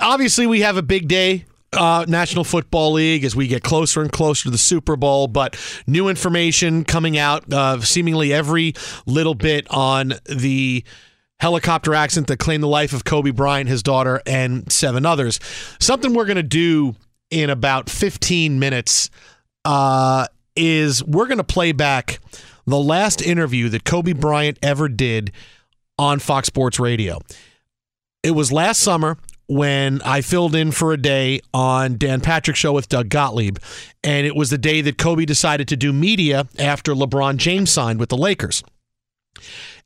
Obviously we have a big day uh, National Football League as we get closer and closer to the Super Bowl, but new information coming out uh, seemingly every little bit on the helicopter accident that claimed the life of Kobe Bryant, his daughter, and seven others. Something we're going to do in about 15 minutes uh, is we're going to play back the last interview that Kobe Bryant ever did on Fox Sports Radio. It was last summer when I filled in for a day on Dan Patrick show with Doug Gottlieb, and it was the day that Kobe decided to do media after LeBron James signed with the Lakers.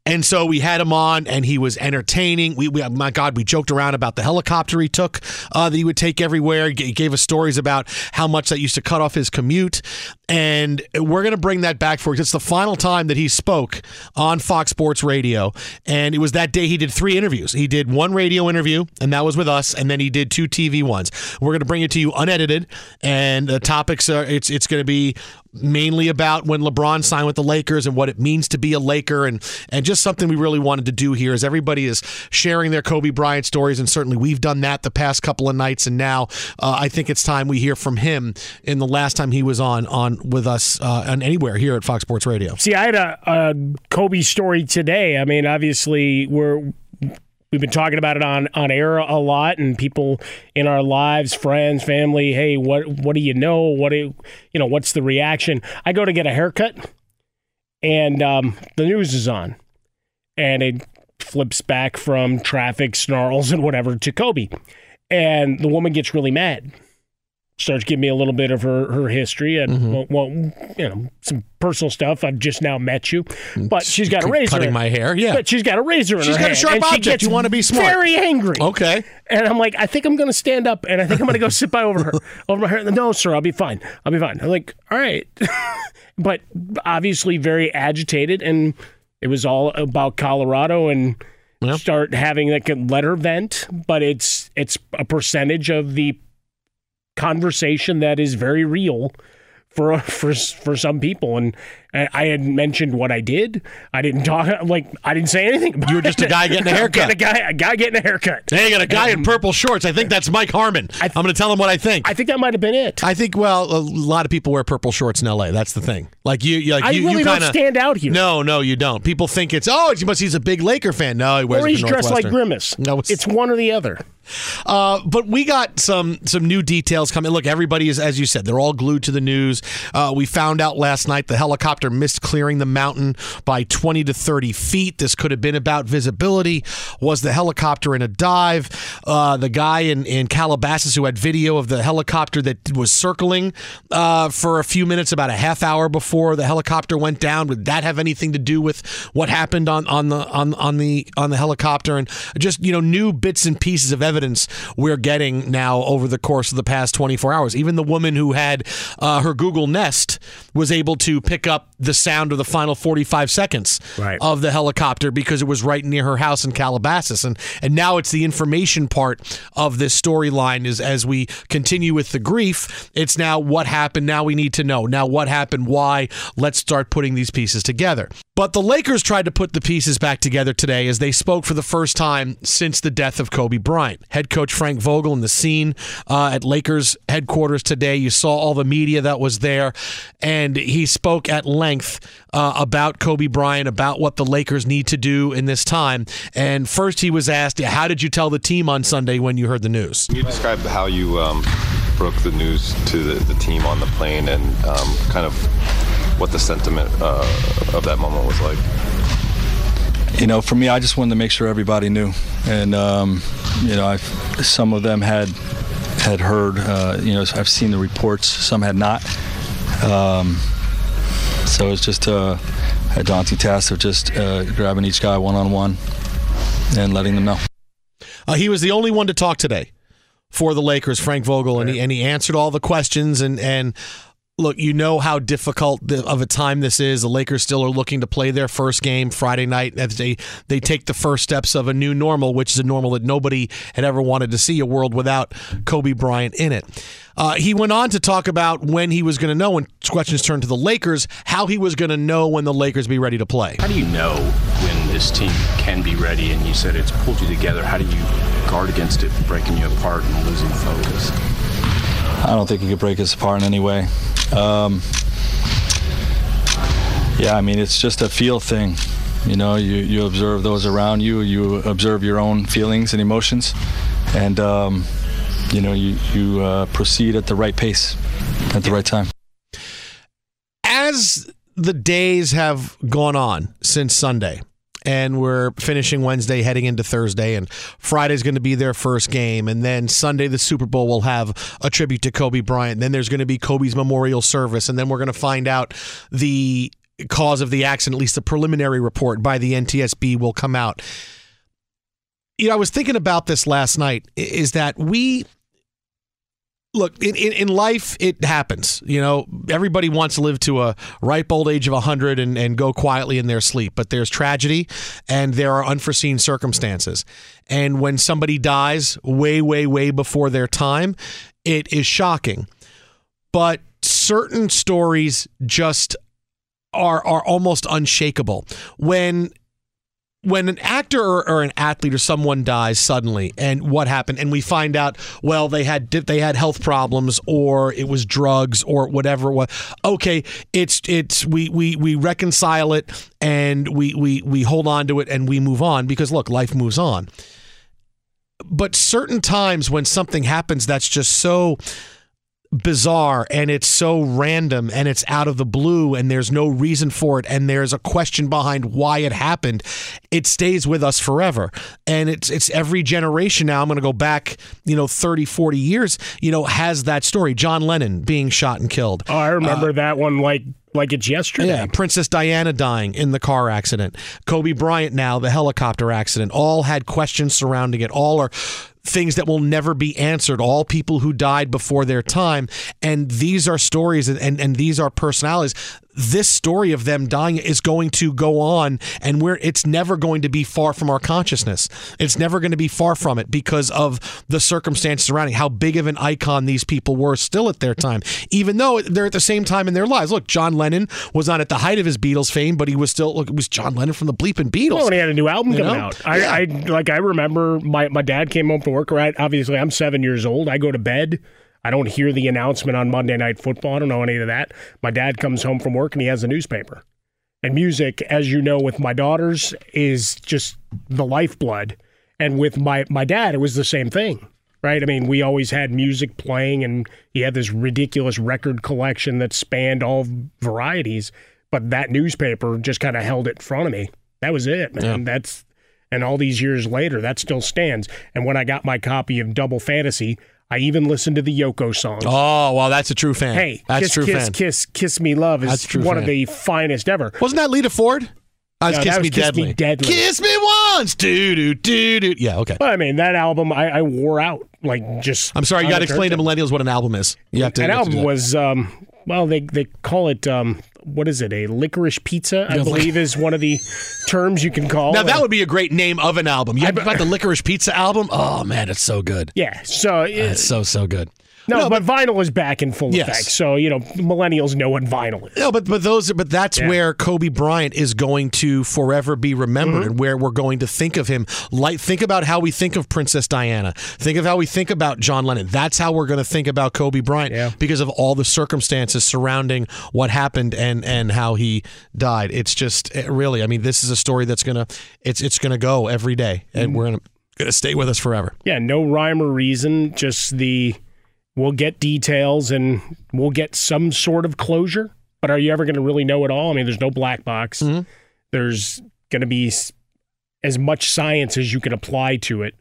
And so we had him on, and he was entertaining. We, we my God, we joked around about the helicopter he took uh, that he would take everywhere. He gave us stories about how much that used to cut off his commute, and we're going to bring that back for you. It's the final time that he spoke on Fox Sports Radio, and it was that day he did three interviews. He did one radio interview, and that was with us, and then he did two TV ones. We're going to bring it to you unedited, and the topics are it's it's going to be mainly about when LeBron signed with the Lakers and what it means to be a Laker and and just something we really wanted to do here is everybody is sharing their Kobe Bryant stories and certainly we've done that the past couple of nights and now uh, I think it's time we hear from him in the last time he was on on with us uh, and anywhere here at Fox Sports Radio. See, I had a, a Kobe story today. I mean, obviously, we're we've been talking about it on on air a lot, and people in our lives, friends, family. Hey, what what do you know? What do you know? What's the reaction? I go to get a haircut, and um, the news is on, and it flips back from traffic snarls and whatever to Kobe, and the woman gets really mad starts giving me a little bit of her, her history and Mm-hmm. well, you know some personal stuff. I've just now met you, but she's got a razor. Cutting in- my hair, yeah. but she's got a razor in She's her got a sharp object. You wanna be smart. Very angry. Okay. And I'm like, I think I'm going to stand up, and I think I'm going to go sit by over her, over her. No, sir, I'll be fine. I'll be fine. I'm like, all right, but obviously very agitated, and it was all about Colorado and. Yeah. Start having like a letter vent, but it's it's a percentage of the conversation that is very real for for for some people. And I I had mentioned what I did. I didn't talk like I didn't say anything. About You were just a guy getting a haircut. a guy, a guy getting a haircut. Hey, you got a guy in purple shorts. I think that's Mike Harmon. I'm going to tell him what I think. I think that might have been it. I think well, a lot of people wear purple shorts in L.A. That's the thing. Like you, you like I you, really you don't kinda, stand out here. No, no, you don't. People think it's oh, it's he's a big Laker fan. No, he wears or he's dressed like Grimace. No, it's- it's one or the other. Uh, but we got some some new details coming. Look, everybody is as you said, they're all glued to the news. Uh, we found out last night the helicopter missed clearing the mountain by 20 to 30 feet. This could have been about visibility. Was the helicopter in a dive? Uh, the guy in, in Calabasas who had video of the helicopter that was circling uh, for a few minutes, about a half hour before the helicopter went down. Would that have anything to do with what happened on, on the on, on the on the helicopter? And just you know, new bits and pieces of evidence we're getting now over the course of the past 24 hours. Even the woman who had uh, her Google Nest was able to pick up the sound of the final 45 seconds Right. of the helicopter because it was right near her house in Calabasas. And and now it's the information part of this storyline is as we continue with the grief, it's now what happened. Now we need to know. Now what happened, why? Let's start putting these pieces together. But the Lakers tried to put the pieces back together today as they spoke for the first time since the death of Kobe Bryant. Head coach Frank Vogel in the scene uh, at Lakers headquarters today. You saw all the media that was there, and he spoke at length uh, about Kobe Bryant, about what the Lakers need to do in this time. And first, he was asked, "How did you tell the team on Sunday when you heard the news?" Can you describe how you um, broke the news to the, the team on the plane and um, kind of what the sentiment uh, of that moment was like? You know, for me, I just wanted to make sure everybody knew, and um, you know, I've, some of them had had heard. Uh, you know, I've seen the reports. Some had not. Um, so it's just uh, a daunting task of just uh, grabbing each guy one on one and letting them know. Uh, he was the only one to talk today for the Lakers, Frank Vogel, and he and he answered all the questions. And and look, you know how difficult of a time this is. The Lakers still are looking to play their first game Friday night as they they take the first steps of a new normal, which is a normal that nobody had ever wanted to see a world without Kobe Bryant in it. Uh, he went on to talk about when he was going to know when questions turned to the Lakers, how he was going to know when the Lakers be ready to play. How do you know when this team can be ready? And you said it's pulled you together. How do you guard against it breaking you apart and losing focus? I don't think it could break us apart in any way. Um, yeah, I mean, it's just a feel thing. You know, you, you observe those around you, you observe your own feelings and emotions, and, um, you know, you, you uh, proceed at the right pace at the right time. as the days have gone on since Sunday, and we're finishing Wednesday, heading into Thursday, and Friday's going to be their first game, and then Sunday the Super Bowl will have a tribute to Kobe Bryant. Then there's going to be Kobe's memorial service, and then we're going to find out the cause of the accident. At least the preliminary report by the NTSB will come out. You know, I was thinking about this last night. Is that we look in, in, life it happens you know? Everybody wants to live to a ripe old age of 100 and, and go quietly in their sleep but there's tragedy and there are unforeseen circumstances. And when somebody dies way way way before their time it is shocking. But certain stories just are are almost unshakable. When when an actor or, or an athlete or someone dies suddenly and what happened and we find out well they had they had health problems or it was drugs or whatever it was. Okay it's it's we we we reconcile it and we we we hold on to it and we move on because look life moves on. But certain times when something happens that's just so bizarre and it's so random and it's out of the blue and there's no reason for it and there's a question behind why it happened, it stays with us forever. And it's it's every generation now. I'm going to go back, you know, 30, 40 years, you know, has that story. John Lennon being shot and killed. Oh, I remember uh, that one like like it's yesterday. Yeah, Princess Diana dying in the car accident. Kobe Bryant now, the helicopter accident. All had questions surrounding it. All are things that will never be answered, all people who died before their time. And these are stories and, and, and these are personalities. This story of them dying is going to go on and we're it's never going to be far from our consciousness. It's never going to be far from it because of the circumstances surrounding how big of an icon these people were still at their time. Even though they're at the same time in their lives. Look john lennon was not at the height of his beatles fame but he was still look it was john lennon from the bleeping beatles. Well, he had a new album you coming know? out. I, yeah. I like i remember my, my dad came home from work right obviously i'm seven years old i go to bed I don't hear the announcement on Monday Night Football. I don't know any of that. My dad comes home from work and he has a newspaper. And music, as you know, with my daughters, is just the lifeblood. And with my, my dad, it was the same thing, right? I mean, we always had music playing, and he had this ridiculous record collection that spanned all varieties. But that newspaper just kind of held it in front of me. That was it, man. Yeah. That's and all these years later, that still stands. And when I got my copy of Double Fantasy, I even listened to the Yoko songs. Oh, well, that's a true fan. Hey, that's kiss, true kiss, fan. kiss, kiss me, love is one fan. of the finest ever. Wasn't that Lita Ford? Uh, no, kiss, me, kiss deadly. me deadly. Kiss me once, do do do do. Yeah, okay. Well, I mean that album, I, I wore out like just. I'm sorry, you got to explain to millennials what an album is. You have to. An album was um, well, they they call it um, what is it? A licorice pizza, I believe, is one of the terms you can call. Now that would be a great name of an album. You got the licorice pizza album. Oh man, it's so good. Yeah, so uh, it's uh, so so good. No, no but, but, vinyl is back in full yes. effect. So you know, millennials know what vinyl is. No, but but those but that's yeah. where Kobe Bryant is going to forever be remembered, mm-hmm. and where we're going to think of him. Like think about how we think of Princess Diana. Think of how we think about John Lennon. That's how we're going to think about Kobe Bryant yeah. because of all the circumstances surrounding what happened and and how he died. It's just it really. I mean, this is a story that's gonna it's it's gonna go every day, and mm-hmm. we're gonna gonna stay with us forever. Yeah, no rhyme or reason. Just the we'll get details and we'll get some sort of closure. But are you ever going to really know it all? I mean, there's no black box. Mm-hmm. There's going to be as much science as you can apply to it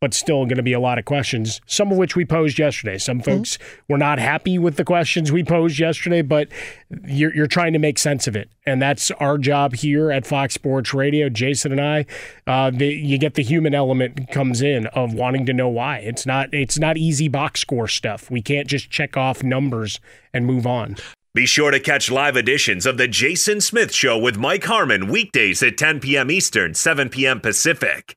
but still going to be a lot of questions, some of which we posed yesterday. Some mm-hmm. folks mm-hmm. were not happy with the questions we posed yesterday, but you're, you're, trying to make sense of it. And that's our job here at Fox Sports Radio. Jason and I, uh, the, you get the human element comes in of wanting to know why. It's not, it's not easy box score stuff. We can't just check off numbers and move on. Be sure to catch live editions of The Jason Smith Show with Mike Harmon weekdays at 10 p.m. Eastern, 7 p.m. Pacific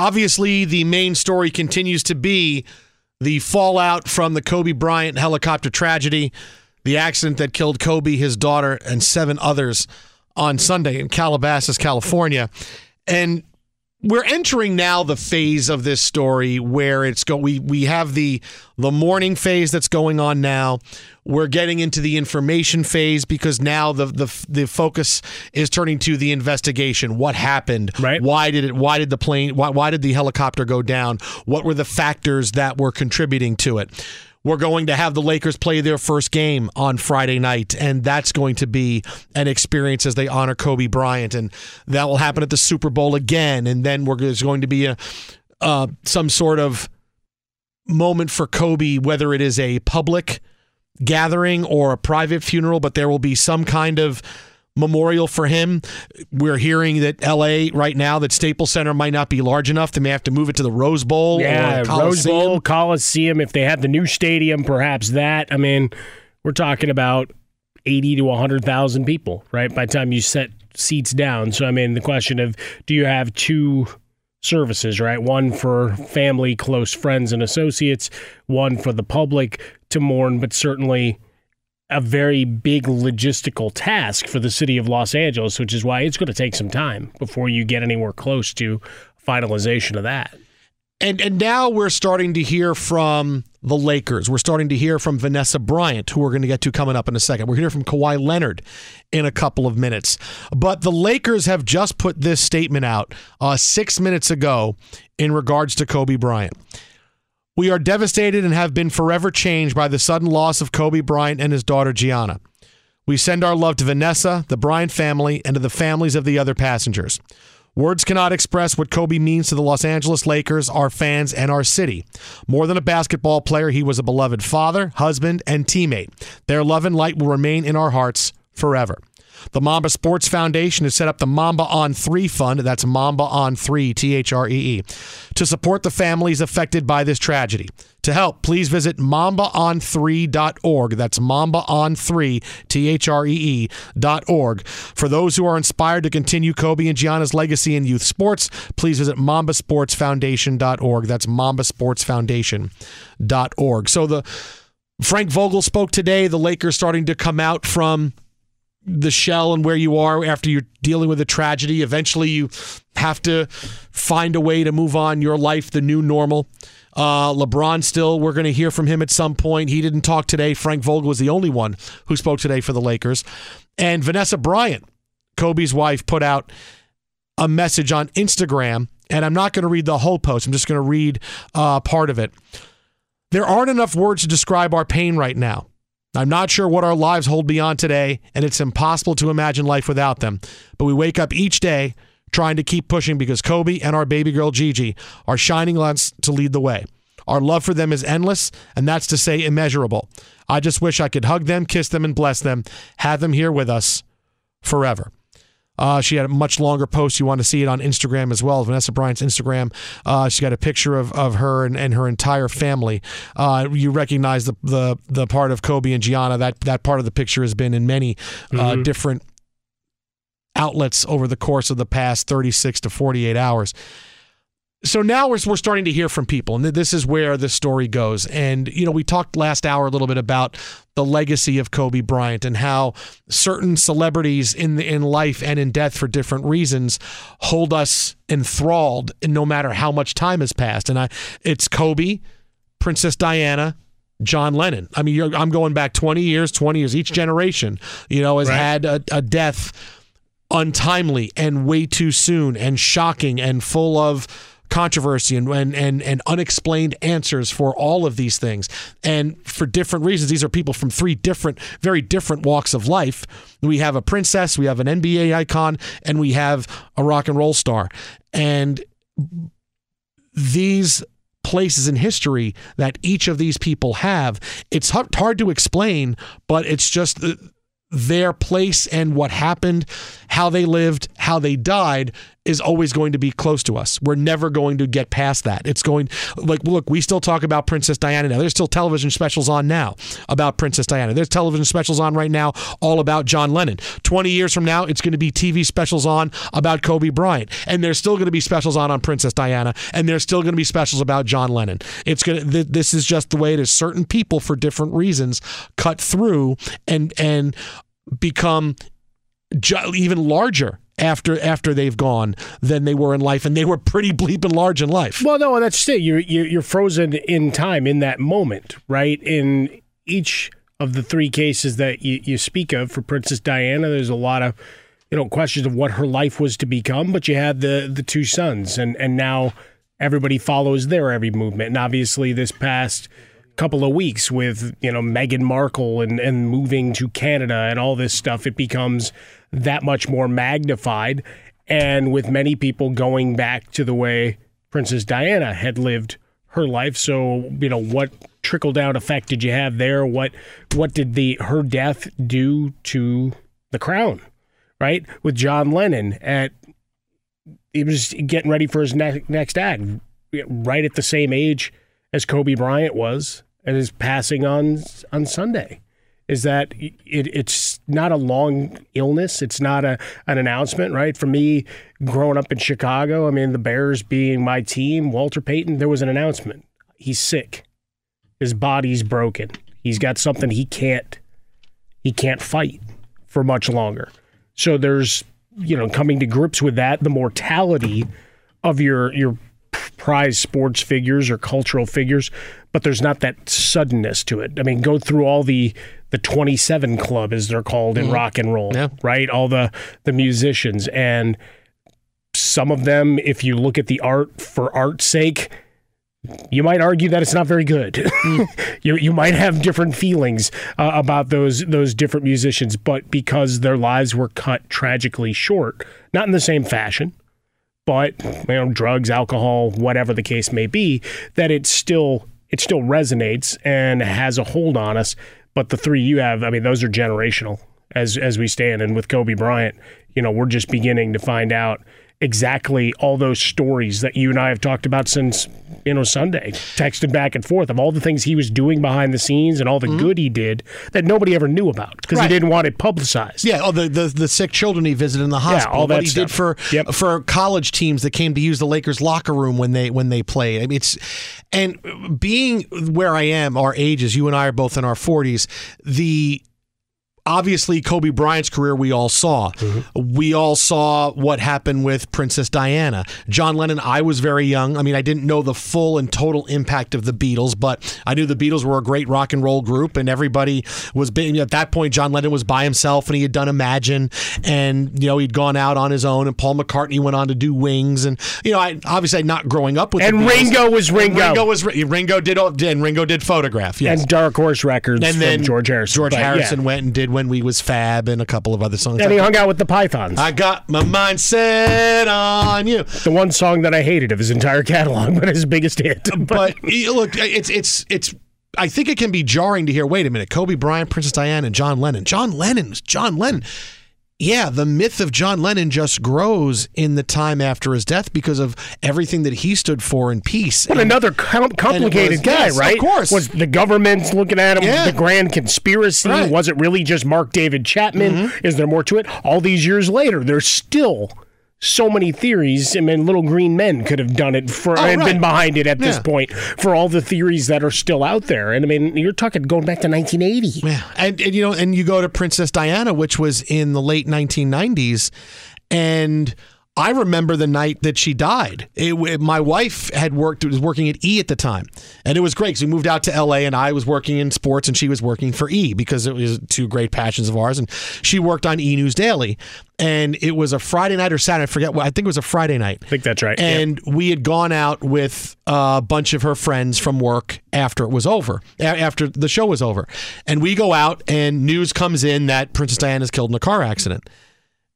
Obviously, the main story continues to be the fallout from the Kobe Bryant helicopter tragedy, the accident that killed Kobe, his daughter, and seven others on Sunday in Calabasas, California. And we're entering now the phase of this story where it's go we we have the the mourning phase that's going on now. We're getting into the information phase because now the the the focus is turning to the investigation. What happened? Right. Why did it why did the plane why, why did the helicopter go down? What were the factors that were contributing to it we're going to have the Lakers play their first game on Friday night, and that's going to be an experience as they honor Kobe Bryant, and that will happen at the Super Bowl again, and then we're, there's going to be a uh, some sort of moment for Kobe, whether it is a public gathering or a private funeral, but there will be some kind of memorial for him. We're hearing that LA right now that Staples Center might not be large enough. They may have to move it to the Rose Bowl. Yeah, Rose Bowl, Coliseum. If they have the new stadium, perhaps that. I mean, we're talking about eighty to hundred thousand people, right? By the time you set seats down. So I mean, the question of do you have two services, right? One for family, close friends, and associates. One for the public to mourn, but certainly a very big logistical task for the city of Los Angeles, which is why it's going to take some time before you get anywhere close to finalization of that. And and now we're starting to hear from the Lakers. We're starting to hear from Vanessa Bryant, who we're going to get to coming up in a second. We're hearing from Kawhi Leonard in a couple of minutes. But the Lakers have just put this statement out uh, six minutes ago in regards to Kobe Bryant. We are devastated and have been forever changed by the sudden loss of Kobe Bryant and his daughter Gianna. We send our love to Vanessa, the Bryant family, and to the families of the other passengers. Words cannot express what Kobe means to the Los Angeles Lakers, our fans, and our city. More than a basketball player, he was a beloved father, husband, and teammate. Their love and light will remain in our hearts forever. The Mamba Sports Foundation has set up the Mamba on 3 Fund, that's Mamba on 3, T H R E E, to support the families affected by this tragedy. To help, please visit mambaon3.org. That's mambaon3, T H R E E, dot org. For those who are inspired to continue Kobe and Gianna's legacy in youth sports, please visit mambasportsfoundation.org. That's mambasportsfoundation.org. So the Frank Vogel spoke today. The Lakers starting to come out from the shell and where you are after you're dealing with a tragedy. Eventually, you have to find a way to move on your life, the new normal. Uh, LeBron still, we're going to hear from him at some point. He didn't talk today. Frank Vogel was the only one who spoke today for the Lakers. And Vanessa Bryant, Kobe's wife, put out a message on Instagram. And I'm not going to read the whole post. I'm just going to read uh, part of it. There aren't enough words to describe our pain right now. I'm not sure what our lives hold beyond today, and it's impossible to imagine life without them. But we wake up each day trying to keep pushing because Kobe and our baby girl Gigi are shining lights to lead the way. Our love for them is endless, and that's to say immeasurable. I just wish I could hug them, kiss them, and bless them, have them here with us forever. Uh, she had a much longer post. You want to see it on Instagram as well. Vanessa Bryant's Instagram. Uh, she got a picture of, of her and, and her entire family. Uh, you recognize the, the the part of Kobe and Gianna. That that part of the picture has been in many uh, Mhm. different outlets over the course of the past 36 to 48 hours. So now we're, we're starting to hear from people, and this is where the story goes. And, you know, we talked last hour a little bit about the legacy of Kobe Bryant and how certain celebrities in, the, in life and in death for different reasons hold us enthralled, no matter how much time has passed. And I, it's Kobe, Princess Diana, John Lennon. I mean, you're, I'm going back 20 years, 20 years. Each generation, you know, has had a, a death untimely and way too soon and shocking and full of controversy and, and and and unexplained answers for all of these things. And for different reasons these are people from three different very different walks of life. We have a princess we have an NBA icon and we have a rock and roll star. And these places in history that each of these people have it's hard, to explain but it's just the, their place and what happened, how they lived, how they died is always going to be close to us. We're never going to get past that. It's going like look, we still talk about Princess Diana now. There's still television specials on now about Princess Diana. There's television specials on right now all about John Lennon. 20 years from now, it's going to be TV specials on about Kobe Bryant. And there's still going to be specials on on Princess Diana and there's still going to be specials about John Lennon. It's going to th- this is just the way it is. Certain people for different reasons cut through and and become even larger after after they've gone than they were in life, and they were pretty bleeping large in life. Well, no, that's it. You're you're frozen in time in that moment, right? In each of the three cases that you, you speak of for Princess Diana, there's a lot of you know questions of what her life was to become, but you had the the two sons, and and now everybody follows their every movement, and obviously this past couple of weeks with you know Meghan Markle and and moving to Canada and all this stuff, it becomes that much more magnified, and with many people going back to the way Princess Diana had lived her life. So you know what trickle down effect did you have there? What what did the her death do to the crown? Right with John Lennon at he was getting ready for his ne- next act, right at the same age as Kobe Bryant was, and is passing on on Sunday. Is that it, it's not a long illness. It's not a an announcement, right? For me, growing up in Chicago, I mean, the Bears being my team, Walter Payton, there was an announcement. He's sick. His body's broken. He's got something he can't he can't fight for much longer. So there's you know coming to grips with that, the mortality of your your prize sports figures or cultural figures, but there's not that suddenness to it. I mean, go through all the the 27 club as they're called in Mhm. rock and roll, right? All the the musicians and some of them if you look at the art for art's sake, you might argue that it's not very good. you you might have different feelings uh, about those those different musicians, but because their lives were cut tragically short, not in the same fashion, but you know, drugs, alcohol, whatever the case may be, that it still it still resonates and has a hold on us. But the three you have, I mean, those are generational as as we stand. And with Kobe Bryant, you know, we're just beginning to find out exactly all those stories that you and I have talked about since you know Sunday, texted back and forth of all the things he was doing behind the scenes and all the mm-hmm. good he did that nobody ever knew about because Right. he didn't want it publicized. Yeah, all the, the the sick children he visited in the hospital. all that what he did for for college teams that came to use the Lakers locker room when they when they played. I mean, it's and being where I am, our ages, you and I are both in our forties. The obviously Kobe Bryant's career we all saw. Mm-hmm. We all saw what happened with Princess Diana. John Lennon, I was very young. I mean, I didn't know the full and total impact of the Beatles, but I knew the Beatles were a great rock and roll group and everybody was being at that point John Lennon was by himself and he had done Imagine and you know, he'd gone out on his own and Paul McCartney went on to do Wings and you know, I obviously not growing up with And. Ringo was And Ringo. Ringo was Ringo did and Ringo did Photograph. Yes. And Dark Horse Records and from then George Harrison. George But, yeah. Harrison went and did When We Was Fab and a couple of other songs. And he hung out with the Pythons. I got my mind set on you. The one song that I hated of his entire catalog, but his biggest hit. But look, it's it's it's. I think it can be jarring to hear. Wait a minute, Kobe Bryant, Princess Diana, and John Lennon. John Lennon was John Lennon. Yeah, the myth of John Lennon just grows in the time after his death because of everything that he stood for in peace. But another com- complicated was- guy, yes, of course. Was the government looking at him? Yeah. The grand conspiracy? Right. Was it really just Mark David Chapman? Mm-hmm. Is there more to it? All these years later, there's still so many theories. I mean, little green men could have done it for Oh, and right. been behind it at this point for all the theories that are still out there. And I mean, you're talking going back to 1980. Yeah, and, and you know, and you go to Princess Diana, which was in the late 1990s, and I remember the night that she died. It, it- my wife had worked was working at E at the time, and it was great because we moved out to L.A. and I was working in sports and she was working for E because it was two great passions of ours. And she worked on E News Daily, and it was a Friday night or Saturday. I forget what. I think it was a Friday night. I think that's right. And we had gone out with a bunch of her friends from work after it was over, a- after the show was over. And we go out, and news comes in that Princess Diana's killed in a car accident.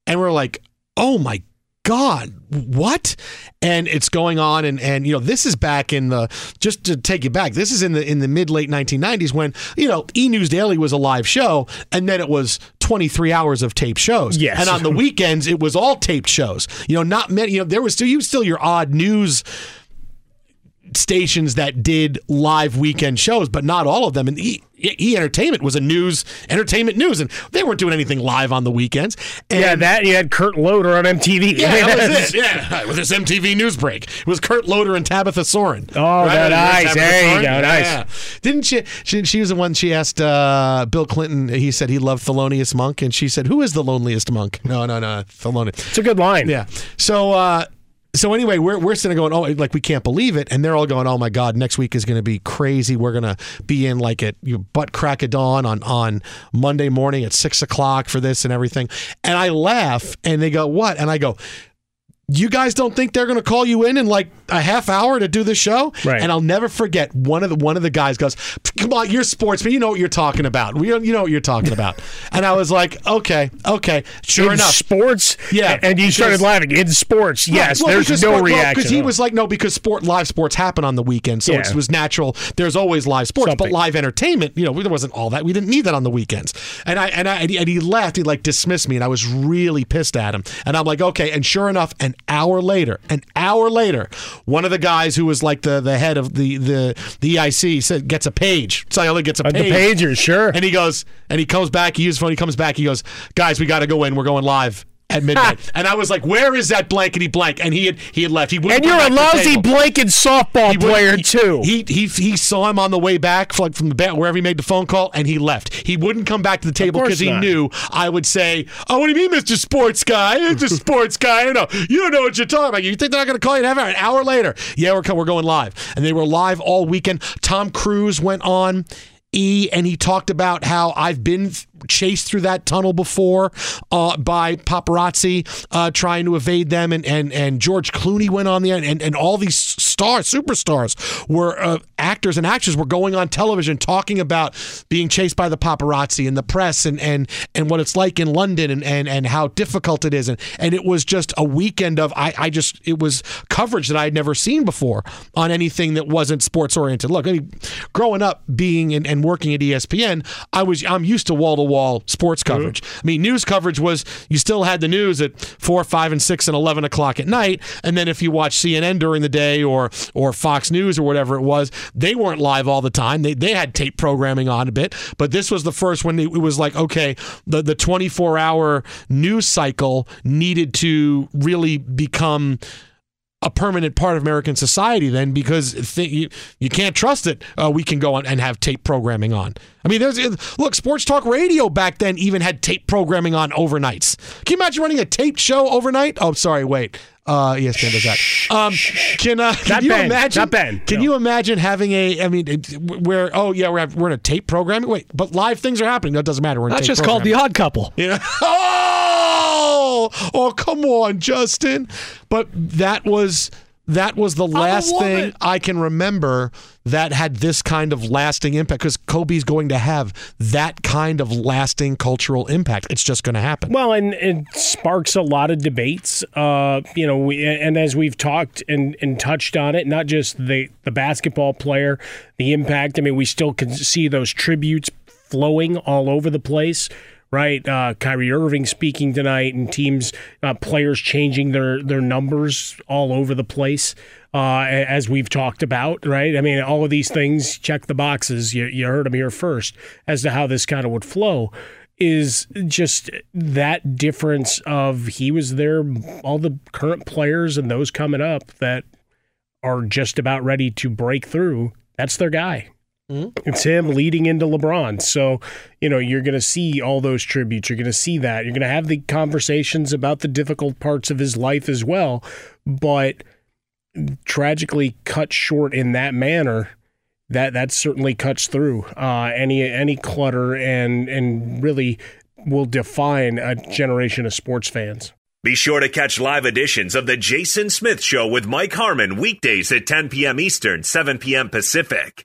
And we're like, oh my God, what? And it's going on, and and you know this is back in the just to take you back. This is in the in the mid late 1990s when you know E News Daily was a live show, and then it was 23 hours of taped shows. Yes. and on the weekends it was all taped shows. You know, not many. You know, there was still you still your odd news stations that did live weekend shows, but not all of them. And E, e Entertainment was a news entertainment news, and they weren't doing anything live on the weekends. And yeah, that you had Kurt Loder on MTV. yeah, that was it. Yeah, with this MTV news break, it was Kurt Loder and Tabitha Soren. Oh, Right? nice. Tabitha There you Soren? go. Nice. Yeah. Didn't she, she? She was the one. She asked uh, Bill Clinton. He said he loved Thelonious Monk, and she said, "Who is the loneliest monk?" No, no, no, Thelonious. It's a good line. Yeah. So. uh so anyway, we're we're sitting going, oh, like we can't believe it, and they're all going, oh my god, next week is going to be crazy. We're going to be in like at you know, butt crack of dawn on on Monday morning at six o'clock for this and everything. And I laugh, and they go, what? And I go, you guys don't think they're going to call you in in like a half hour to do the show? Right. And I'll never forget one of the one of the guys goes, "Come on, you're sportsman. You know what you're talking about. We, you know what you're talking about." and I was like, "Okay, okay, sure in enough." sports. Yeah, and you started laughing in sports. Yes. Well, there's no sport- reaction. because he was like, no, because sport live sports happen on the weekend, so Yeah. it was natural. There's always live sports, but live entertainment, you know, there wasn't all that. We didn't need that on the weekends. And I and I and he, and he left. He like dismissed me, and I was really pissed at him. And I'm like, okay. And sure enough, an hour later, an hour later, one of the guys who was like the the head of the the the EIC said gets a page. Cellular gets a Uh, the page. pager, sure. And he goes, and he comes back. He uses phone. He comes back. He goes, guys, we got to go in. We're going live at midnight. and I was like, where is that blankety blank? And he had he had left. He wouldn't and you're a back to the lousy blanket softball He player he- too. He, he he saw him on the way back, like from the bat, wherever he made the phone call, and he left. He wouldn't come back to the table because he knew I would say, "Oh, what do you mean, Mister Sports Guy? Mister sports guy. I know you don't know what you're talking about. You think they're not going to call you in hour? An hour later, yeah, we're we're going live, and they were live all weekend. Tom Cruise went on." E and he talked about how I've been chased through that tunnel before uh, by paparazzi uh, trying to evade them, and, and and George Clooney went on there, and, and all these stars, superstars, were uh, actors and actresses were going on television talking about being chased by the paparazzi and the press, and and and what it's like in London, and and, and how difficult it is, and and it was just a weekend of I I just it was coverage that I had never seen before on anything that wasn't sports oriented. Look, I mean, growing up being and, and working at ESPN, I was I'm used to wall to wall sports coverage. I mean, news coverage was you still had the news at four, five, and six and eleven o'clock at night, and then if you watch CNN during the day or or Fox News or whatever it was, they weren't live all the time. They they had tape programming on a bit, but this was the first when it was like okay, the the 24 hour news cycle needed to really become a permanent part of American society then because th- you, you can't trust it. Uh, we can go on and have tape programming on. I mean, there's look, sports talk radio back then even had tape programming on overnights. Can you imagine running a taped show overnight? Oh, sorry, wait. Uh, ESPN does that. Um, can uh, can Not you Ben. imagine? Not Ben. Can you imagine having a? I mean, where? Oh yeah, we're we're in a tape programming. Wait, but live things are happening. That doesn't matter. We're in That's tape just called the. Odd Couple. Yeah. Oh, oh, come on, Justin. But that was that was the last thing I can remember that had this kind of lasting impact because Kobe's going to have that kind of lasting cultural impact. It's just going to happen. Well, and it sparks a lot of debates. Uh, you know, we, and as we've talked and, and touched on it, not just the the basketball player, the impact. I mean, we still can see those tributes flowing all over the place. Right, uh, Kyrie Irving speaking tonight, and teams, uh, players changing their their numbers all over the place, uh, as we've talked about. Right, I mean, all of these things check the boxes. You you heard them here first as to how this kind of would flow is just that difference of he was there all the current players and those coming up that are just about ready to break through that's their guy it's him leading into LeBron. So, you know, you're going to see all those tributes. You're going to see that. You're going to have the conversations about the difficult parts of his life as well. But tragically cut short in that manner, that that certainly cuts through uh, any any clutter and and really will define a generation of sports fans. Be sure to catch live editions of The Jason Smith Show with Mike Harmon weekdays at 10 p.m. Eastern, 7 p.m. Pacific.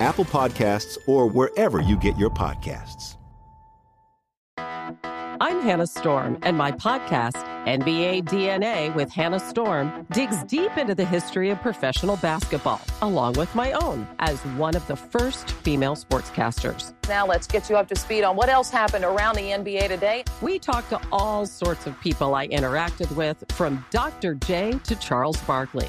Apple Podcasts, or wherever you get your podcasts. I'm Hannah Storm, and my podcast, NBA DNA with Hannah Storm, digs deep into the history of professional basketball, along with my own, as one of the first female sportscasters. Now let's get you up to speed on what else happened around the NBA today. We talked to all sorts of people I interacted with, from Dr. J to Charles Barkley,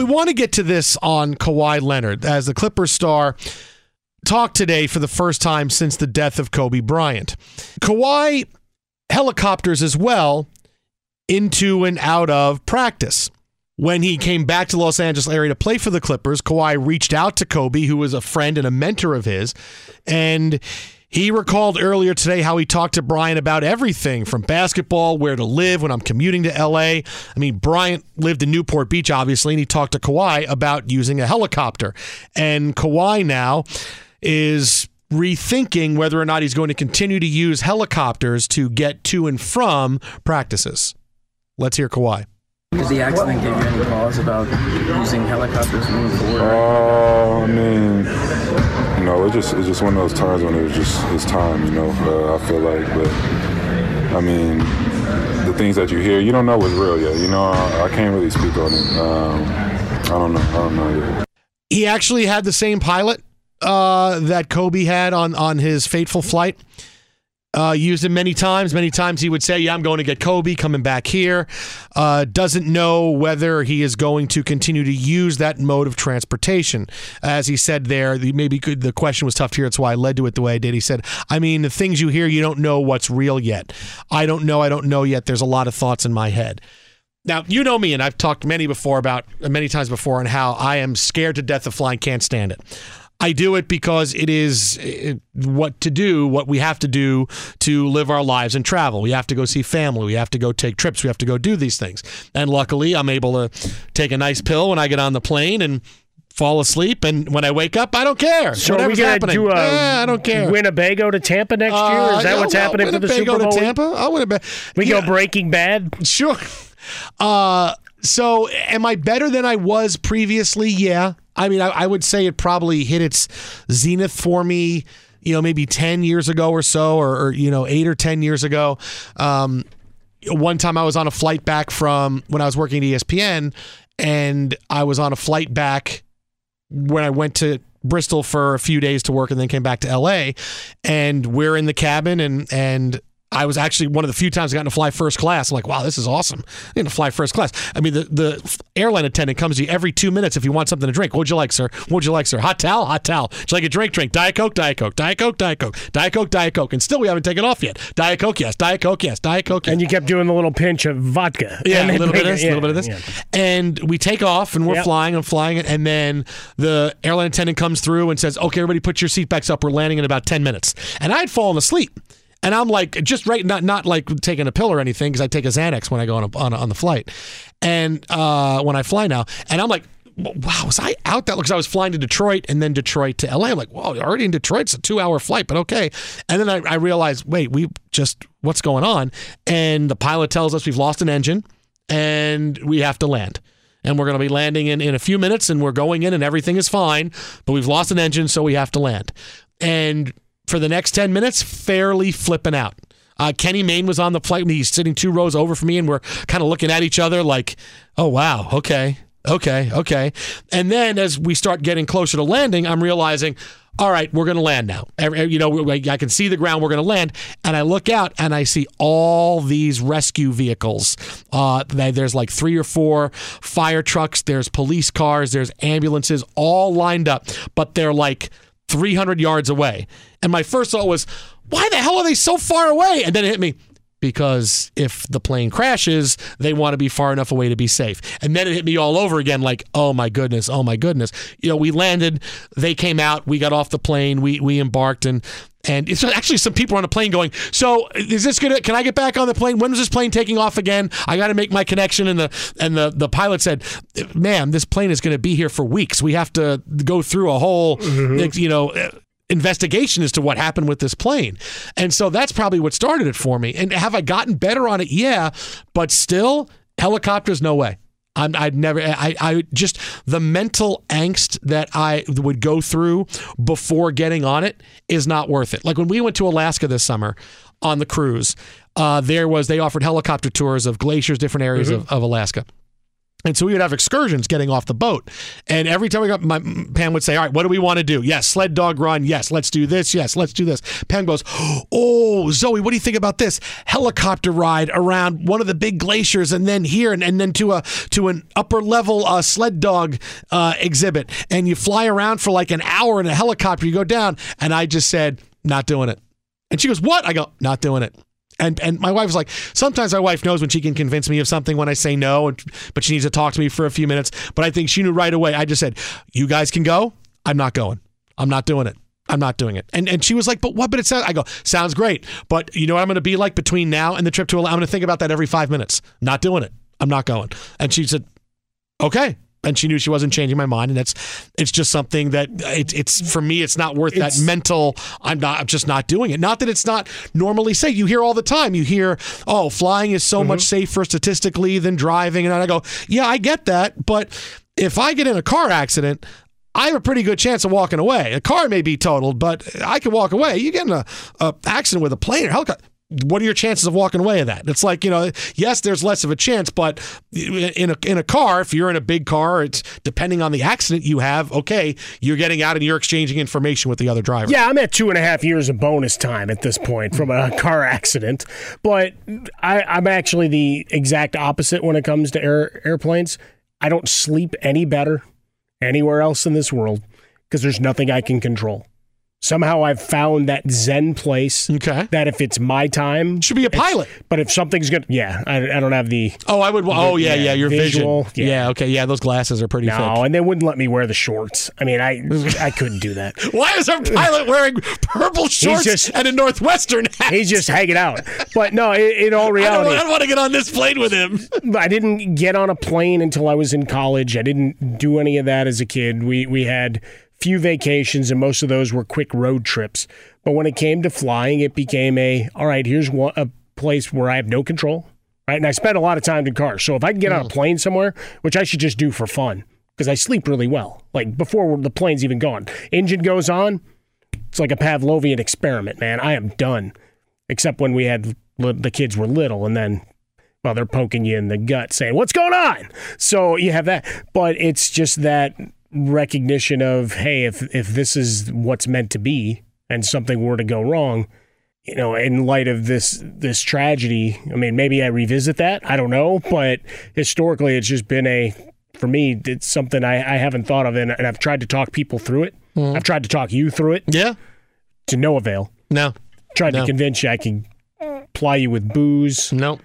We want to get to this on Kawhi Leonard as the Clippers star talked today for the first time since the death of Kobe Bryant. Kawhi helicopters as well into and out of practice. When he came back to Los Angeles area to play for the Clippers, Kawhi reached out to Kobe, who was a friend and a mentor of his, and he recalled earlier today how he talked to Bryant about everything from basketball, where to live when I'm commuting to LA. I mean, Bryant lived in Newport Beach, obviously, and he talked to Kawhi about using a helicopter. And Kawhi now is rethinking whether or not he's going to continue to use helicopters to get to and from practices. Let's hear Kawhi. Did the accident give you any pause about using helicopters moving forward? Oh, I mean, you know, it's just it's just one of those times when it was just it's time. You know, uh, I feel like, but I mean, the things that you hear, you don't know what's real yet. You know, I, I can't really speak on it. Um, I don't know. I don't know yet. He actually had the same pilot uh, that Kobe had on on his fateful flight. Uh, used him many times. Many times he would say, "Yeah, I'm going to get Kobe coming back here." Uh, doesn't know whether he is going to continue to use that mode of transportation. As he said there, the, maybe could, the question was tough to hear. That's why I led to it the way I did. He said, "I mean, the things you hear, you don't know what's real yet. I don't know. I don't know yet. There's a lot of thoughts in my head." Now you know me, and I've talked many before about many times before on how I am scared to death of flying, can't stand it. I do it because it is uh, what to do, what we have to do to live our lives and travel. We have to go see family. We have to go take trips. We have to go do these things. And luckily, I'm able to take a nice pill when I get on the plane and fall asleep. And when I wake up, I don't care. So Whatever's are we happening, do a eh, I don't care. Winnebago to Tampa next year? Uh, Is that yeah, what's well, happening for the Winnebago Super Bowl? to Tampa? I would have been. We go Breaking Bad. Sure. Uh, so am I better than I was previously? Yeah. I mean, I, I would say it probably hit its zenith for me, you know, maybe 10 years ago or so, or, or you know, eight or 10 years ago. Um, one time I was on a flight back from when I was working at ESPN, and I was on a flight back when I went to Bristol for a few days to work and then came back to LA. And we're in the cabin and and I was actually one of the few times I got to fly first class. I'm like, wow, this is awesome. I'm going to fly first class. I mean, the, the airline attendant comes to you every two minutes if you want something to drink. What'd you like, sir? What'd you like, sir? Hot towel? Hot towel. Would you like a drink? Drink. Diet Coke? Diet Coke. Diet Coke? Diet Coke. Diet Coke? Diet Coke. And still we haven't taken off yet. Diet Coke? Yes. Diet Coke? Yes. Diet Coke? Yes. And you kept doing the little pinch of vodka. Yeah, a little bit of this, a it- little bit of this. yeah. And we take off and we're Yep. flying and flying. And then the airline attendant comes through and says, okay, everybody put your seatbacks up. We're landing in about 10 minutes. And I'd fallen asleep. And I'm like, just right, not not like taking a pill or anything, because I take a Xanax when I go on a, on, a, on the flight, and uh, when I fly now, and I'm like, wow, was I out that? Because I was flying to Detroit and then Detroit to LA. I'm like, wow, already in Detroit. It's a two hour flight, but okay. And then I, I realized, wait, we just what's going on? And the pilot tells us we've lost an engine and we have to land. And we're going to be landing in, in a few minutes and we're going in and everything is fine, but we've lost an engine, so we have to land. And for the next 10 minutes, fairly flipping out. Uh, Kenny Mayne was on the flight he's sitting two rows over from me, and we're kind of looking at each other like, oh, wow, okay, okay, okay. And then as we start getting closer to landing, I'm realizing, all right, we're going to land now. You know, I can see the ground, we're going to land. And I look out and I see all these rescue vehicles. Uh, there's like three or four fire trucks, there's police cars, there's ambulances all lined up, but they're like 300 yards away. And my first thought was, why the hell are they so far away? And then it hit me. Because if the plane crashes, they want to be far enough away to be safe. And then it hit me all over again like, oh my goodness, oh my goodness. You know, we landed, they came out, we got off the plane, we we embarked and and it's actually some people on the plane going, so is this gonna can I get back on the plane? When is this plane taking off again? I gotta make my connection and the and the, the pilot said, Ma'am, this plane is gonna be here for weeks. We have to go through a whole mm-hmm. you know investigation as to what happened with this plane. And so that's probably what started it for me. And have I gotten better on it? Yeah, but still, helicopters, no way. I'm, I'd never, I, I just, the mental angst that I would go through before getting on it is not worth it. Like when we went to Alaska this summer on the cruise, uh, there was, they offered helicopter tours of glaciers, different areas of, of Alaska. And so we would have excursions getting off the boat. And every time we got, my Pam would say, All right, what do we want to do? Yes, sled dog run. Yes, let's do this. Yes, let's do this. Pam goes, Oh, Zoe, what do you think about this? Helicopter ride around one of the big glaciers and then here and, and then to a to an upper level uh, sled dog uh, exhibit. And you fly around for like an hour in a helicopter. You go down. And I just said, Not doing it. And she goes, What? I go, Not doing it. And and my wife's like, sometimes my wife knows when she can convince me of something when I say no, but she needs to talk to me for a few minutes. But I think she knew right away. I just said, "You guys can go. I'm not going. I'm not doing it. I'm not doing it." And and she was like, "But what? But it sounds." I go, "Sounds great, but you know what I'm going to be like between now and the trip to. I'm going to think about that every five minutes. Not doing it. I'm not going." And she said, "Okay." And she knew she wasn't changing my mind, and that's it's just something that it, it's for me. It's not worth It's- that mental. I'm not. I'm just not doing it. Not that it's not normally safe. You hear all the time. You hear, "Oh, flying is so mm-hmm. much safer statistically than driving," and I go, "Yeah, I get that, but if I get in a car accident." I have a pretty good chance of walking away. A car may be totaled, but I can walk away. You get in a, a accident with a plane or helicopter. What are your chances of walking away of that? It's like you know, yes, there's less of a chance, but in a in a car, if you're in a big car, it's depending on the accident you have. Okay, you're getting out and you're exchanging information with the other driver. Yeah, I'm at two and a half years of bonus time at this point from a car accident, but I, I'm actually the exact opposite when it comes to air, airplanes. I don't sleep any better anywhere else in this world because there's nothing I can control. Somehow I've found that Zen place. Okay. That if it's my time, should be a pilot. But if something's good, yeah, I, I don't have the. Oh, I would. Oh, yeah, yeah. Your visual, vision. Yeah. Okay. Yeah, those glasses are pretty No, thick. and they wouldn't let me wear the shorts. I mean, I I couldn't do that. Why is our pilot wearing purple shorts just- and a northwestern hat? He's just hanging out. But no, in, in all I don't, reality, I don't want to get on this plane with him. I didn't get on a plane until I was in college. I didn't do any of that as a kid. We we had few vacations and most of those were quick road trips. But when it came to flying, it became a all right, here's one, a place where I have no control. Right? And I spent a lot of time in cars. So if I can get on a mm. plane somewhere, which I should just do for fun because I sleep really well. Like before the plane's even gone. Engine goes on, it's like a Pavlovian experiment, man. I am done. Except when we had the kids were little and then well, they're poking you in the gut saying, What's going on? So you have that. But it's just that recognition of, hey, if if this is what's meant to be and something were to go wrong, you know, in light of this this tragedy, I mean, maybe I revisit that. I don't know. But historically it's just been a for me, it's something I, I haven't thought of and, and I've tried to talk people through it. Mm-hmm. I've tried to talk you through it. Yeah. To no avail. No. Tried No. to convince you I can ply you with booze. Nope.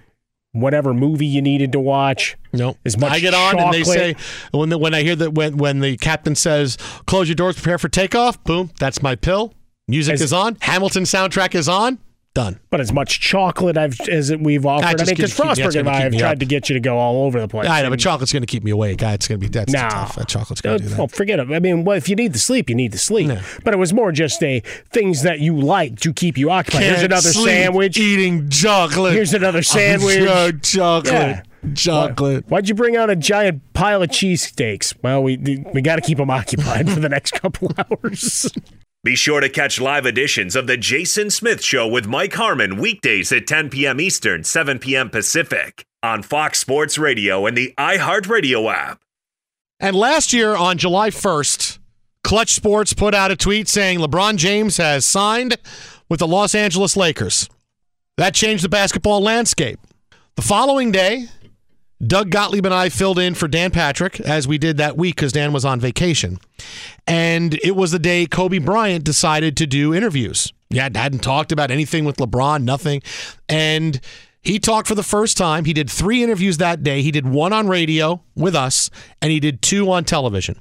Whatever movie you needed to watch. Nope. As much I get on and they say when the, when I hear that when when the captain says close your doors, prepare for takeoff. Boom, that's my pill. Music As- is on. Hamilton soundtrack is on. Done. But as much chocolate I've, as we've offered, I, just mean, because keep- keep- yeah, it's Frostberg and I have tried up. to get you to go all over the place. I know, but chocolate's going to keep me awake. It's going to be that's No. tough. That chocolate's going to uh, do that. Well, forget it. I mean, well, if you need to sleep, you need to sleep. But it was more just a things that you like to keep you occupied. Here's Can't another sleep sandwich. Eating chocolate. Here's another sandwich. Chocolate. Yeah. Chocolate. Why, would you bring out a giant pile of cheesesteaks? Well, we we got to keep them occupied for the next couple hours. Be sure to catch live editions of The Jason Smith Show with Mike Harmon weekdays at 10 p.m. Eastern, 7 p.m. Pacific on Fox Sports Radio and the iHeartRadio app. And last year on July 1st, Clutch Sports put out a tweet saying LeBron James has signed with the Los Angeles Lakers. That changed the basketball landscape. The following day, Doug Gottlieb and I filled in for Dan Patrick as we did that week because Dan was on vacation. And it was the day Kobe Bryant decided to do interviews. Yeah, hadn't talked about anything with LeBron, nothing. And He talked for the first time. He did three interviews that day. He did one on radio with us, and he did two on television.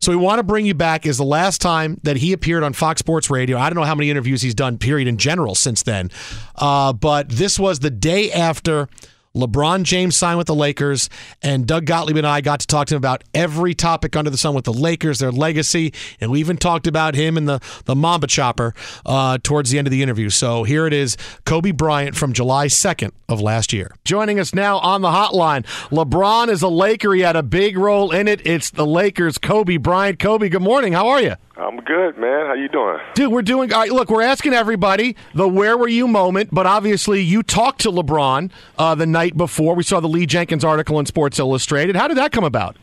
So we want to bring you back is the last time that he appeared on Fox Sports Radio. I don't know how many interviews he's done, period, in general since then. Uh, but this was the day after LeBron James signed with the Lakers, and Doug Gottlieb and I got to talk to him about every topic under the sun with the Lakers, their legacy, and we even talked about him and the, the Mamba Chopper uh, towards the end of the interview. So here it is Kobe Bryant from July 2nd of last year. Joining us now on the hotline, LeBron is a Laker. He had a big role in it. It's the Lakers, Kobe Bryant. Kobe, good morning. How are you? I'm good, man. How you doing? Dude, we're doing. All right, look, we're asking everybody the "Where were you?" moment, but obviously you talked to LeBron uh, the night before. We saw the Lee Jenkins article in Sports Illustrated. How did that come about?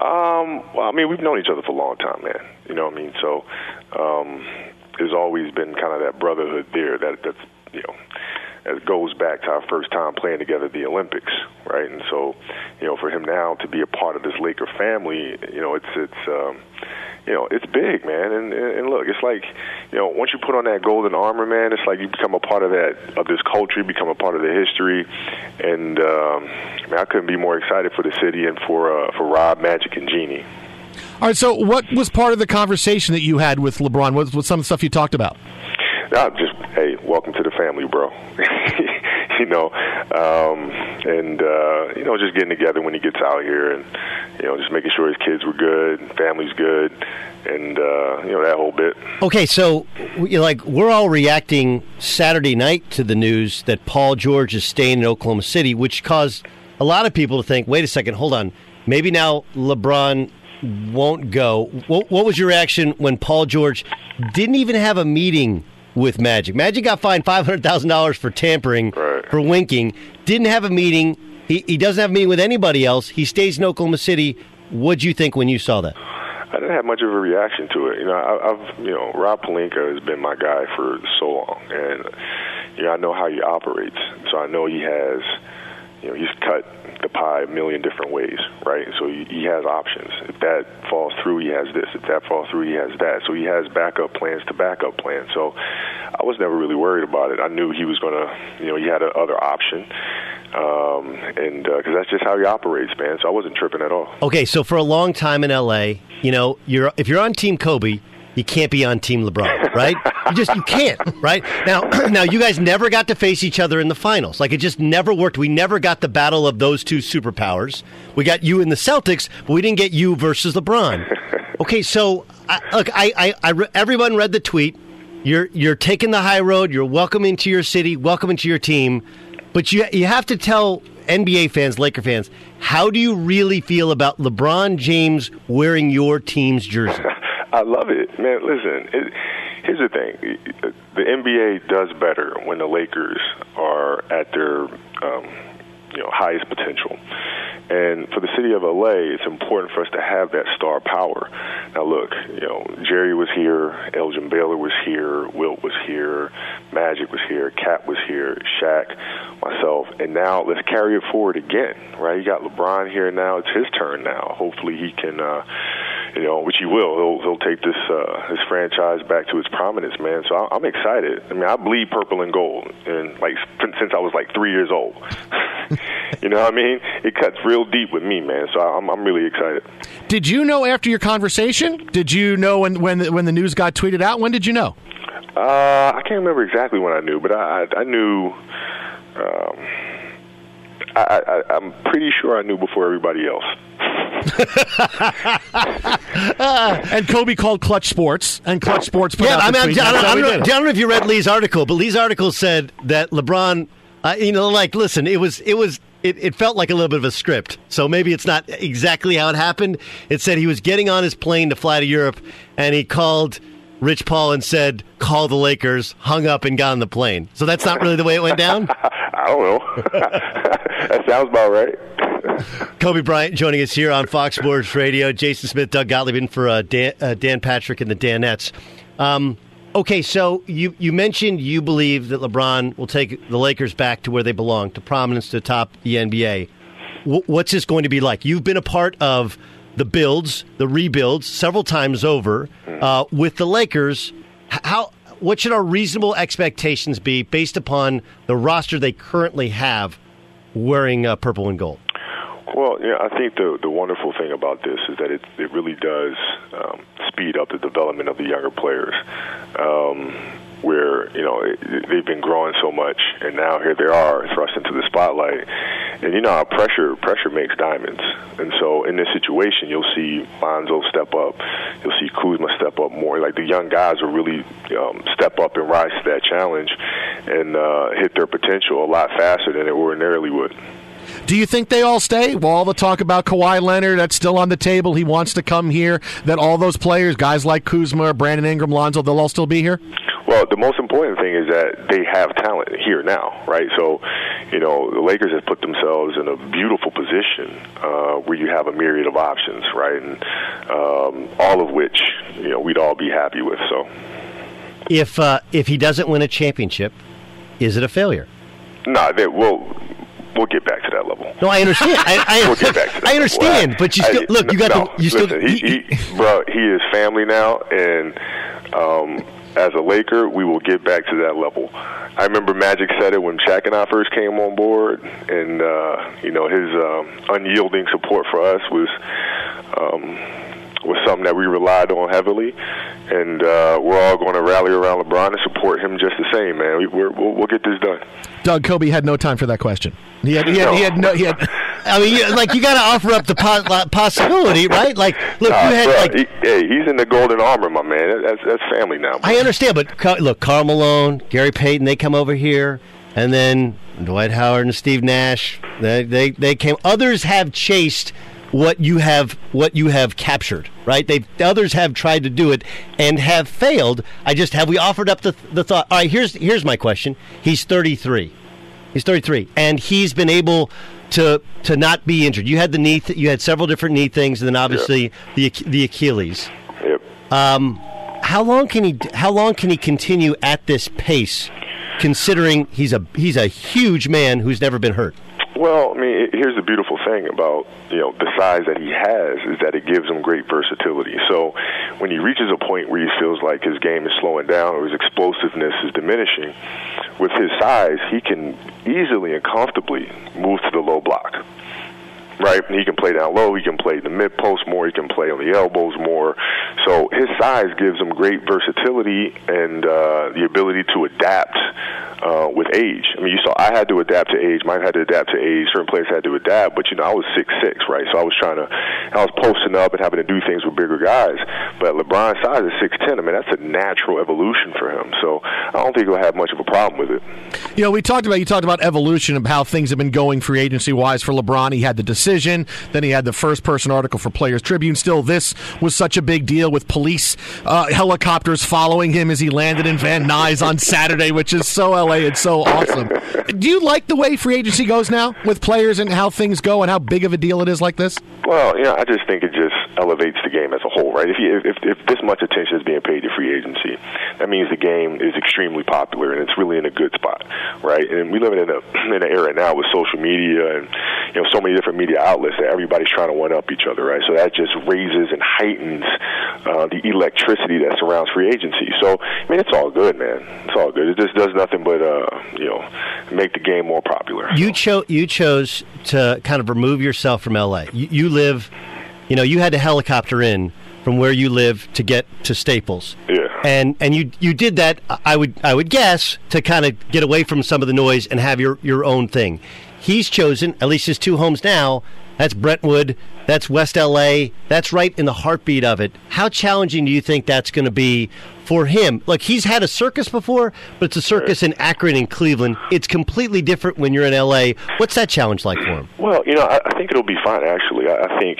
Um, well, I mean, we've known each other for a long time, man. You know what I mean? So, um, there's always been kind of that brotherhood there. That that's you know it goes back to our first time playing together at the Olympics, right? And so, you know, for him now to be a part of this Laker family, you know, it's it's um, you know, it's big, man. And and look, it's like, you know, once you put on that golden armor, man, it's like you become a part of that of this culture, you become a part of the history. And um, man, I couldn't be more excited for the city and for uh, for Rob, Magic, and Jeanie. All right. So, what was part of the conversation that you had with LeBron? What was some of the stuff you talked about? I just hey, welcome to the family, bro. you know, um, and uh, you know, just getting together when he gets out here, and you know, just making sure his kids were good, family's good, and uh, you know that whole bit. Okay, so like we're all reacting Saturday night to the news that Paul George is staying in Oklahoma City, which caused a lot of people to think, wait a second, hold on, maybe now LeBron won't go. What, what was your reaction when Paul George didn't even have a meeting? With Magic. Magic got fined five hundred thousand dollars for tampering right. for winking. Didn't have a meeting. He, he doesn't have a meeting with anybody else. He stays in Oklahoma City. What'd you think when you saw that? I didn't have much of a reaction to it. You know, I, I've you know Rob Pelinka has been my guy for so long, and you know I know how he operates. So I know he has, you know, he's cut the pie a million different ways, right? So he, he has options. If that falls through, he has this. If that falls through, he has that. So he has backup plans to backup plans. So I was never really worried about it. I knew he was going to, you know, he had a other option. Um, and because uh, that's just how he operates, man. So I wasn't tripping at all. Okay, so for a long time in LA, you know, you're if you're on Team Kobe, you can't be on Team LeBron, right? you just you can't, right? Now, now you guys never got to face each other in the finals. Like it just never worked. We never got the battle of those two superpowers. We got you in the Celtics, but we didn't get you versus LeBron. Okay, so I, look, I, I, I everyone read the tweet. You're you're taking the high road. You're welcome into your city, welcome into your team, but you you have to tell NBA fans, Laker fans, how do you really feel about LeBron James wearing your team's jersey? I love it, man. Listen, it, here's the thing: the NBA does better when the Lakers are at their um, you know highest potential. And for the city of LA, it's important for us to have that star power. Now, look, you know, Jerry was here, Elgin Baylor was here, Wilt was here, Magic was here, Cap was here, Shaq, myself, and now let's carry it forward again, right? You got LeBron here now; it's his turn now. Hopefully, he can. Uh, you know, which he will. He'll he'll take this uh, this franchise back to its prominence, man. So I'm excited. I mean, I bleed purple and gold, and like since I was like three years old. you know what I mean? It cuts real deep with me, man. So I'm I'm really excited. Did you know after your conversation? Did you know when when the, when the news got tweeted out? When did you know? Uh, I can't remember exactly when I knew, but I I, I knew. Um, I, I, I'm pretty sure I knew before everybody else. and Kobe called Clutch Sports, and Clutch Sports put yeah, out I the mean, tweet. I, don't, I, don't know. I don't know if you read Lee's article, but Lee's article said that LeBron, uh, you know, like, listen, it was, it was, it, it felt like a little bit of a script. So maybe it's not exactly how it happened. It said he was getting on his plane to fly to Europe, and he called Rich Paul and said, "Call the Lakers." Hung up and got on the plane. So that's not really the way it went down. I don't know. that sounds about right. Kobe Bryant joining us here on Fox Sports Radio. Jason Smith, Doug Gottlieb in for uh, Dan, uh, Dan Patrick and the Danettes. Um, okay, so you, you mentioned you believe that LeBron will take the Lakers back to where they belong, to prominence, to top the NBA. W- what's this going to be like? You've been a part of the builds, the rebuilds, several times over uh, with the Lakers. How what should our reasonable expectations be based upon the roster they currently have wearing uh, purple and gold? Well, yeah, I think the the wonderful thing about this is that it it really does um, speed up the development of the younger players. Um, where you know it, they've been growing so much, and now here they are thrust into the spotlight. And you know how pressure pressure makes diamonds, and so in this situation, you'll see Lonzo step up, you'll see Kuzma step up more. Like the young guys will really um, step up and rise to that challenge, and uh, hit their potential a lot faster than they ordinarily would. Do you think they all stay? Well, all the talk about Kawhi Leonard, that's still on the table. He wants to come here. That all those players, guys like Kuzma, Brandon Ingram, Lonzo, they'll all still be here? Well, the most important thing is that they have talent here now, right? So, you know, the Lakers have put themselves in a beautiful position uh, where you have a myriad of options, right? And um, all of which, you know, we'd all be happy with. So, If uh, if he doesn't win a championship, is it a failure? nah, they, we'll we'll get back to that level. No, I understand. I, I, We'll get back to that I understand, level. but you still I- look. You got no, the. You still. listen, he, he, bro, he is family now, and um, as a Laker, we will get back to that level. I remember Magic said it when Shaq and I first came on board, and uh, you know his um, unyielding support for us was. Um, was something that we relied on heavily, and uh, we're all going to rally around LeBron and support him just the same, man. We, we're, we'll, we'll get this done. Doug Kobe had no time for that question. He had, he had, he had no. He had, I mean, you, like you got to offer up the po- possibility, right? Like, look, Nah, you had bruh, like. he, hey, he's in the golden armor, my man. That's that's family now. I understand, but look, Karl Malone, Gary Payton, they come over here, and then Dwight Howard and Steve Nash, they they, they came. Others have chased what you have what you have captured, right? They others have tried to do it and have failed. I just have we offered up the the thought. All right, here's here's my question. He's 33. He's 33, and he's been able to to not be injured. You had the knee, th- you had several different knee things, and then obviously the the Achilles. Yep. Um, how long can he how long can he continue at this pace, considering he's a he's a huge man who's never been hurt? Well, I mean, here's the beautiful thing about you know the size that he has is that it gives him great versatility. So when he reaches a point where he feels like his game is slowing down or his explosiveness is diminishing, with his size, he can easily and comfortably move to the low block. Right, he can play down low. He can play the mid post more. He can play on the elbows more. So his size gives him great versatility and uh, the ability to adapt uh, with age. I mean, you saw I had to adapt to age. Mike had to adapt to age. Certain players had to adapt, but you know I was six six, right? So I was trying to, I was posting up and having to do things with bigger guys. But LeBron's size is six ten. I mean, that's a natural evolution for him. So I don't think he'll have much of a problem with it. You know, we talked about you talked about evolution of how things have been going free agency wise for LeBron. He had the decision, then he had the first person article for Players Tribune. Still, this was such a big deal with police uh, helicopters following him as he landed in Van Nuys on Saturday, which is so LA and so awesome. Do you like the way free agency goes now with players and how things go and how big of a deal it is like this? Well, you know, I just think it just elevates the game as a whole, right? If you, if, if this much attention is being paid to free agency, that means the game is extremely popular and it's really in a good spot, right? And we live in a in an era now with social media and you know so many different media outlets that everybody's trying to one up each other, right? So that just raises and heightens uh, the electricity that surrounds free agency. So I mean, it's all good, man. It's all good. It just does nothing but uh, you know make the game more popular. You chose you chose to kind of remove yourself from LA. You, you live, you know, you had to helicopter in from where you live to get to Staples. Yeah. And and you you did that. I would I would guess to kind of get away from some of the noise and have your your own thing. He's chosen at least his two homes now. That's Brentwood. That's West LA. That's right in the heartbeat of it. How challenging do you think that's going to be for him? Look, he's had a circus before, but it's a circus in Akron and Cleveland. It's completely different when you're in LA. What's that challenge like for him? Well, you know, I, think it'll be fine. Actually, I, think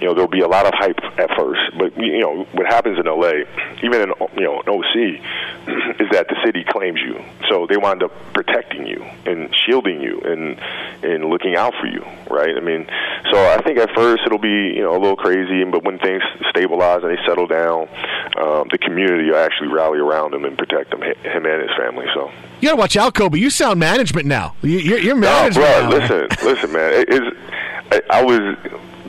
you know there'll be a lot of hype at first, but you know what happens in LA, even in you know OC, is that the city claims you, so they wind up protecting you and shielding you and and looking out for you, right? I mean, so I think at first it'll be you know a little crazy, but when things stabilize and they settle down, um, the community will actually rally around him and protect him, him and his family. So. You got to watch out, Kobe. You sound management now. You- You're, you're No, management bro, now. listen, listen, man. It is, I, I was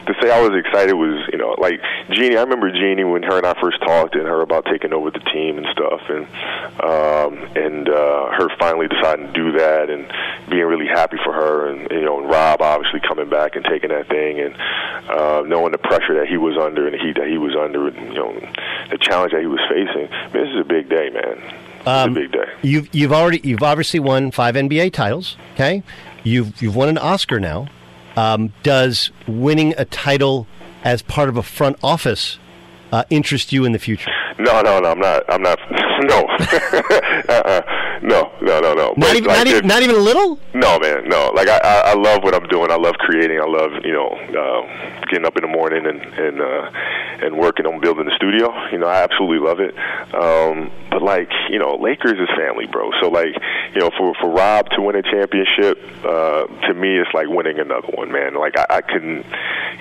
to say I was excited was, you know, like Jeanie. I remember Jeanie when her and I first talked, and her about taking over the team and stuff, and um, and uh, her finally deciding to do that, and being really happy for her, and you know, and Rob obviously coming back and taking that thing, and uh, knowing the pressure that he was under and the heat that he was under, and, you know, the challenge that he was facing. Man, this is a big day, man. Um, it's a big day. You've you've already you've obviously won five NBA titles. Okay, you've you've won an Oscar now. Um, does winning a title as part of a front office uh, interest you in the future? No, no, no. I'm not. I'm not. No. uh-uh. No, no, no, no. Not But, even like, not, even not even a little. No, man, no. Like I, I, I love what I'm doing. I love creating. I love, you know, uh, getting up in the morning and and uh, and working on building the studio. You know, I absolutely love it. Um, but like, you know, Lakers is family, bro. So like, you know, for for Rob to win a championship, uh, to me, it's like winning another one, man. Like I, I couldn't.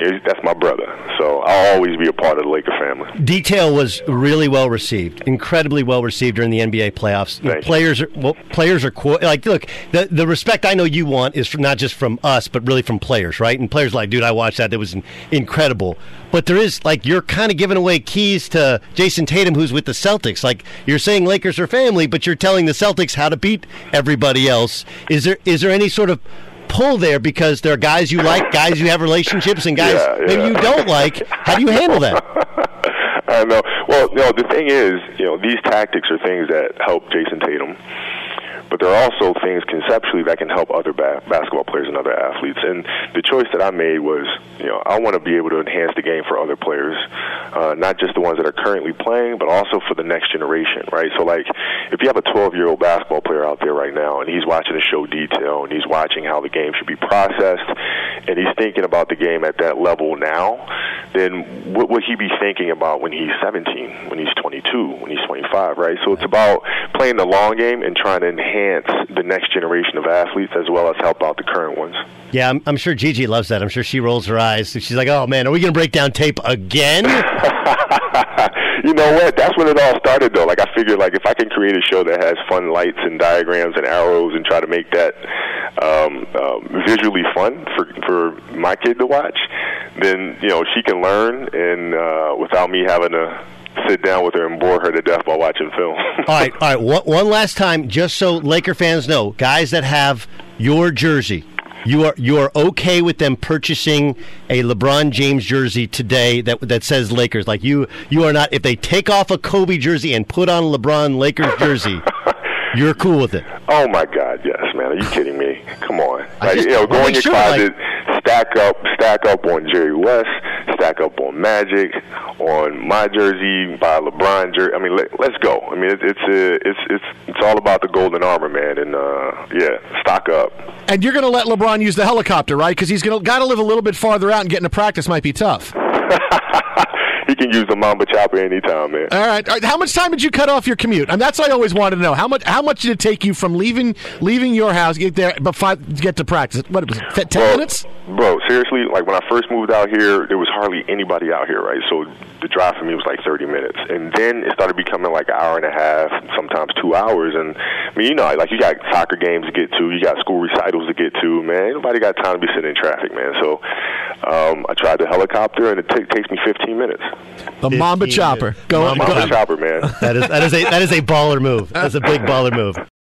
That's my brother. So I'll always be a part of the Laker family. Detail was really well received, incredibly well received during the NBA playoffs. Know, players are well, players are qu- like, look, the the respect I know you want is from, not just from us, but really from players, right? And players like, dude, I watched that; that was incredible. But there is like you're kind of giving away keys to Jayson Tatum, who's with the Celtics. Like you're saying Lakers are family, but you're telling the Celtics how to beat everybody else. Is there is there any sort of pull there because there are guys you like, guys you have relationships, and guys Yeah, maybe you don't like? How do you handle that? I don't know. Well, no, the thing is, you know, these tactics are things that help Jayson Tatum, but there are also things conceptually that can help other ba- basketball players and other athletes. And the choice that I made was, you know, I want to be able to enhance the game for other players, uh, not just the ones that are currently playing, but also for the next generation, right? So, like, if you have a 12-year-old basketball player out there right now, and he's watching the show detail, and he's watching how the game should be processed, and he's thinking about the game at that level now, then what would he be thinking about when he's 17, when he's 22, when he's 25, right? So it's about playing the long game and trying to enhance the next generation of athletes as well as help out the current ones. Yeah, I'm, I'm sure Gigi loves that. I'm sure she rolls her eyes. She's like, "Oh man, are we going to break down tape again?" you know what? That's when it all started, though. Like I figured, like if I can create a show that has fun lights and diagrams and arrows, and try to make that um, um, visually fun for for my kid to watch, then you know she can learn, and uh, without me having to sit down with her and bore her to death while watching film. all right, all right. One, one last time, just so Laker fans know, guys that have your jersey, you are you are okay with them purchasing a LeBron James jersey today that that says Lakers. Like you, you are not. If they take off a Kobe jersey and put on a LeBron Lakers jersey, you're cool with it. Oh my God, yes, man. Are you kidding me? Come on. Like, just you know, go in your sure, closet, stack up, stack up on Jerry West, stack up on Magic, on my jersey, buy LeBron jersey. I mean, let, let's go. I mean, it, it's uh, it's it's it's all about the golden armor, man. And uh, yeah, stock up. And you're going to let LeBron use the helicopter, right? Because he's to got to live a little bit farther out and get into practice might be tough. He can use the Mamba chopper anytime, man. All right. All right. How much time did you cut off your commute? And that's what I always wanted to know. How much? How much did it take you from leaving leaving your house get there, but five get to practice? What was it? Ten minutes? Bro, seriously, like when I first moved out here, there was hardly anybody out here, right? So the drive for me was like 30 minutes. And then it started becoming like an hour and a half, sometimes two hours. And I mean, you know, like you got soccer games to get to, you got school recitals to get to, man. Ain't nobody got time to be sitting in traffic, man. So um, I tried the helicopter, and it ta takes me 15 minutes. The Mamba chopper. Go, Mamba go. chopper, man. That is that is a that is a baller move. That's a big baller move.